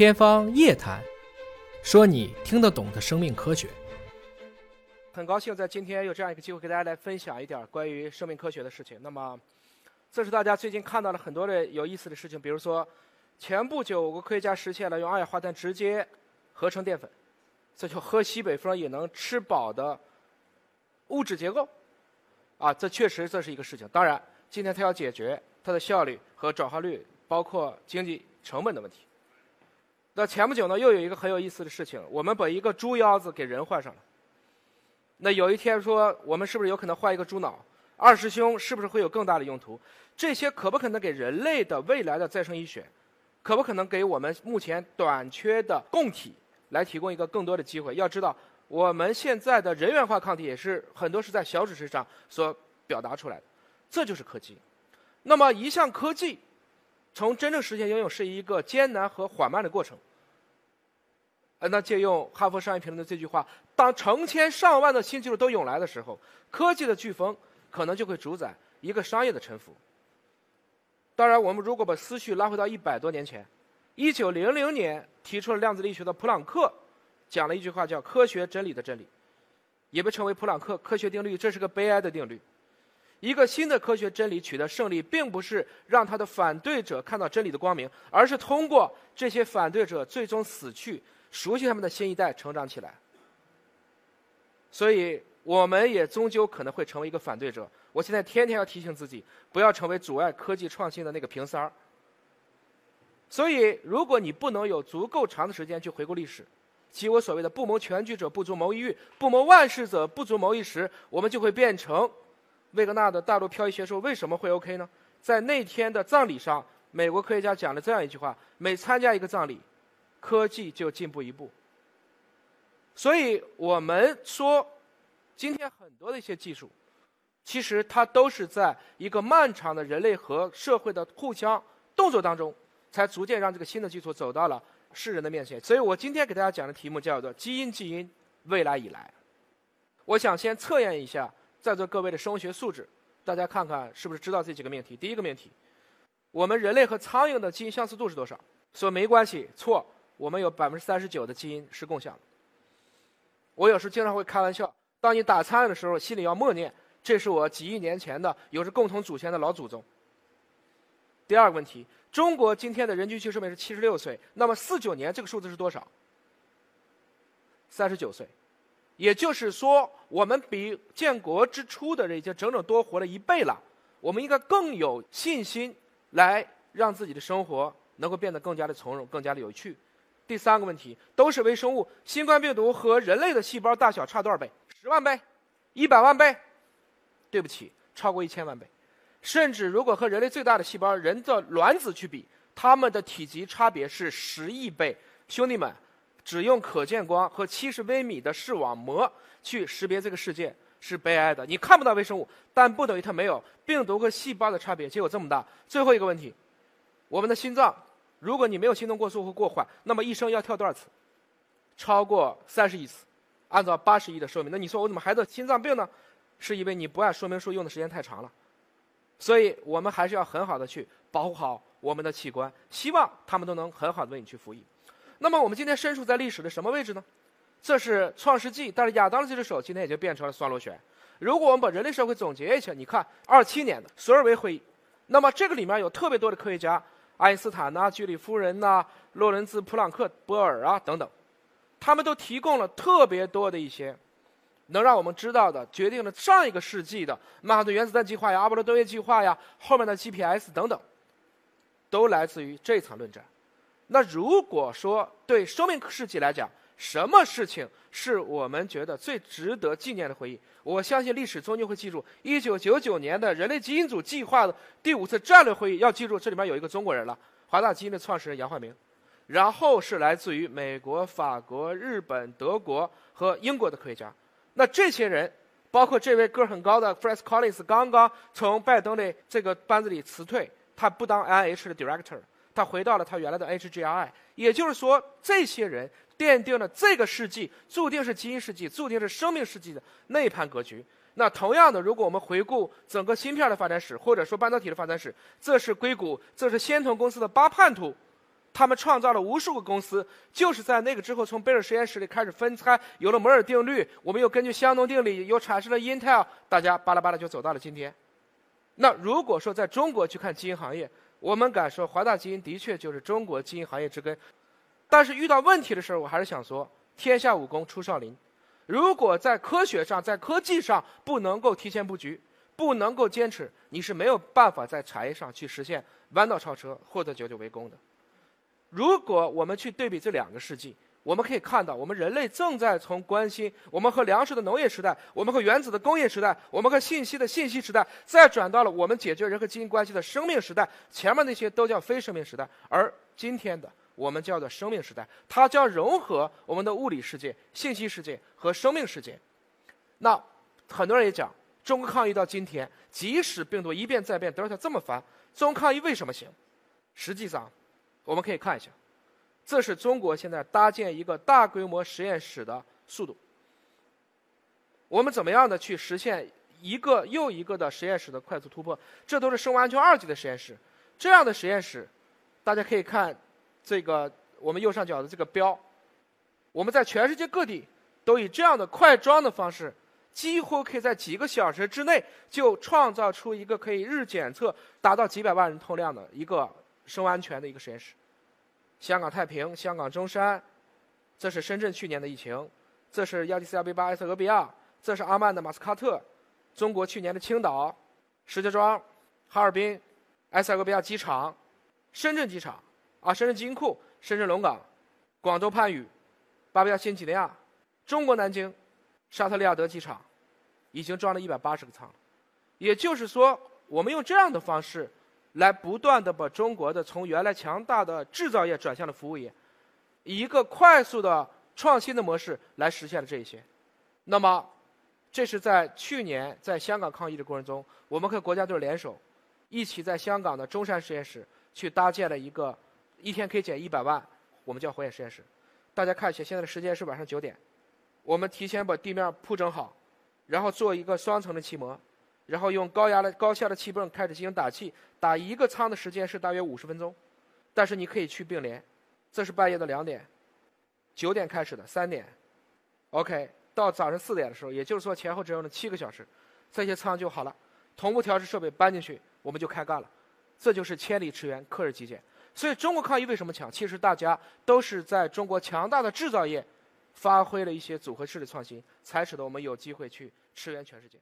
天方夜谭，说你听得懂的生命科学。很高兴在今天有这样一个机会，给大家来分享一点关于生命科学的事情。那么，这是大家最近看到了很多的有意思的事情，比如说，前不久我国科学家实现了用二氧化碳直接合成淀粉，这就喝西北风也能吃饱的物质结构。啊，这确实这是一个事情。当然，今天它要解决它的效率和转化率，包括经济成本的问题。那前不久呢，又有一个很有意思的事情，我们把一个猪腰子给人换上了。那有一天说，我们是不是有可能换一个猪脑？二师兄是不是会有更大的用途？这些可不可能给人类的未来的再生医学，可不可能给我们目前短缺的供体来提供一个更多的机会？要知道，我们现在的人源化抗体也是很多是在小指身上所表达出来的，这就是科技。那么一项科技，从真正实现应用是一个艰难和缓慢的过程。呃，那借用哈佛商业评论的这句话：当成千上万的新技术都涌来的时候，科技的飓风可能就会主宰一个商业的沉浮。当然，我们如果把思绪拉回到一百多年前，一九零零年提出了量子力学的普朗克讲了一句话，叫“科学真理的真理”，也被称为普朗克科学定律。这是个悲哀的定律。一个新的科学真理取得胜利，并不是让他的反对者看到真理的光明，而是通过这些反对者最终死去。熟悉他们的新一代成长起来，所以我们也终究可能会成为一个反对者。我现在天天要提醒自己，不要成为阻碍科技创新的那个瓶塞儿。所以，如果你不能有足够长的时间去回顾历史，即我所谓的“不谋全局者不足谋一域，不谋万事者不足谋一时”，我们就会变成魏格纳的大陆漂移学说为什么会 OK 呢？在那天的葬礼上，美国科学家讲了这样一句话：每参加一个葬礼。科技就进步一步，所以我们说，今天很多的一些技术，其实它都是在一个漫长的人类和社会的互相动作当中，才逐渐让这个新的技术走到了世人的面前。所以我今天给大家讲的题目叫做“基因基因未来以来”。我想先测验一下在座各位的生物学素质，大家看看是不是知道这几个命题。第一个命题，我们人类和苍蝇的基因相似度是多少？说没关系，错。我们有百分之三十九的基因是共享的。我有时经常会开玩笑，当你打苍蝇的时候，心里要默念：“这是我几亿年前的有着共同祖先的老祖宗。”第二个问题，中国今天的人均寿命是七十六岁，那么四九年这个数字是多少？三十九岁，也就是说，我们比建国之初的人已经整整多活了一倍了。我们应该更有信心来让自己的生活能够变得更加的从容、更加的有趣。第三个问题都是微生物，新冠病毒和人类的细胞大小差多少倍？十万倍，一百万倍？对不起，超过一千万倍。甚至如果和人类最大的细胞人的卵子去比，它们的体积差别是十亿倍。兄弟们，只用可见光和七十微米的视网膜去识别这个世界是悲哀的。你看不到微生物，但不等于它没有。病毒和细胞的差别就有这么大。最后一个问题，我们的心脏。如果你没有心动过速或过缓，那么一生要跳多少次？超过三十亿次。按照八十亿的寿命，那你说我怎么还得心脏病呢？是因为你不按说明书用的时间太长了。所以我们还是要很好的去保护好我们的器官，希望他们都能很好的为你去服役。那么我们今天身处在历史的什么位置呢？这是创世纪，但是亚当的这只手今天也就变成了双螺旋。如果我们把人类社会总结一下，你看二七年的索尔维会议，那么这个里面有特别多的科学家。爱因斯坦呐，居里夫人呐，洛伦兹、普朗克、波尔啊等等，他们都提供了特别多的一些能让我们知道的，决定了上一个世纪的曼哈顿原子弹计划呀、阿波罗登月计划呀、后面的 GPS 等等，都来自于这场论战。那如果说对生命世纪来讲，什么事情是我们觉得最值得纪念的回忆？我相信历史终究会记住一九九九年的人类基因组计划的第五次战略会议。要记住，这里面有一个中国人了，华大基因的创始人杨焕明。然后是来自于美国、法国、日本、德国和英国的科学家。那这些人，包括这位个儿很高的 Fred Collins，刚刚从拜登的这个班子里辞退，他不当 NIH 的 Director，他回到了他原来的 HGI。也就是说，这些人。奠定了这个世纪注定是基因世纪、注定是生命世纪的内盘格局。那同样的，如果我们回顾整个芯片的发展史，或者说半导体的发展史，这是硅谷，这是仙童公司的八叛徒他们创造了无数个公司，就是在那个之后，从贝尔实验室里开始分拆，有了摩尔定律，我们又根据香农定理又产生了 Intel，大家巴拉巴拉就走到了今天。那如果说在中国去看基因行业，我们敢说华大基因的确就是中国基因行业之根。但是遇到问题的时候，我还是想说，天下武功出少林。如果在科学上、在科技上不能够提前布局，不能够坚持，你是没有办法在产业上去实现弯道超车或者久久为功的。如果我们去对比这两个世纪，我们可以看到，我们人类正在从关心我们和粮食的农业时代，我们和原子的工业时代，我们和信息的信息时代，再转到了我们解决人和基因关系的生命时代。前面那些都叫非生命时代，而今天的我们叫做生命时代，它将融合我们的物理世界、信息世界和生命世界。那很多人也讲，中国抗疫到今天，即使病毒一变再变，德尔塔这么烦，中国抗疫为什么行？实际上，我们可以看一下。这是中国现在搭建一个大规模实验室的速度。我们怎么样的去实现一个又一个的实验室的快速突破？这都是生物安全二级的实验室。这样的实验室，大家可以看这个我们右上角的这个标。我们在全世界各地都以这样的快装的方式，几乎可以在几个小时之内就创造出一个可以日检测达到几百万人通量的一个生物安全的一个实验室。香港太平、香港中山，这是深圳去年的疫情；这是亚的斯亚贝巴埃塞俄比亚；这是阿曼的马斯喀特；中国去年的青岛、石家庄、哈尔滨、埃塞俄比亚机场、深圳机场啊，深圳基因库、深圳龙岗、广州番禺、巴布亚新几内亚、中国南京、沙特利亚德机场，已经装了一百八十个舱。也就是说，我们用这样的方式。来不断的把中国的从原来强大的制造业转向了服务业，以一个快速的创新的模式来实现了这一些。那么，这是在去年在香港抗疫的过程中，我们和国家队联手，一起在香港的中山实验室去搭建了一个一天可以减一百万，我们叫火眼实验室。大家看一下，现在的时间是晚上九点，我们提前把地面铺整好，然后做一个双层的气膜。然后用高压的高效的气泵开始进行打气，打一个舱的时间是大约五十分钟，但是你可以去并联。这是半夜的两点，九点开始的三点，OK，到早上四点的时候，也就是说前后只用了七个小时，这些舱就好了，同步调试设备搬进去，我们就开干了。这就是千里驰援，克日极简。所以中国抗疫为什么强？其实大家都是在中国强大的制造业发挥了一些组合式的创新，才使得我们有机会去驰援全世界。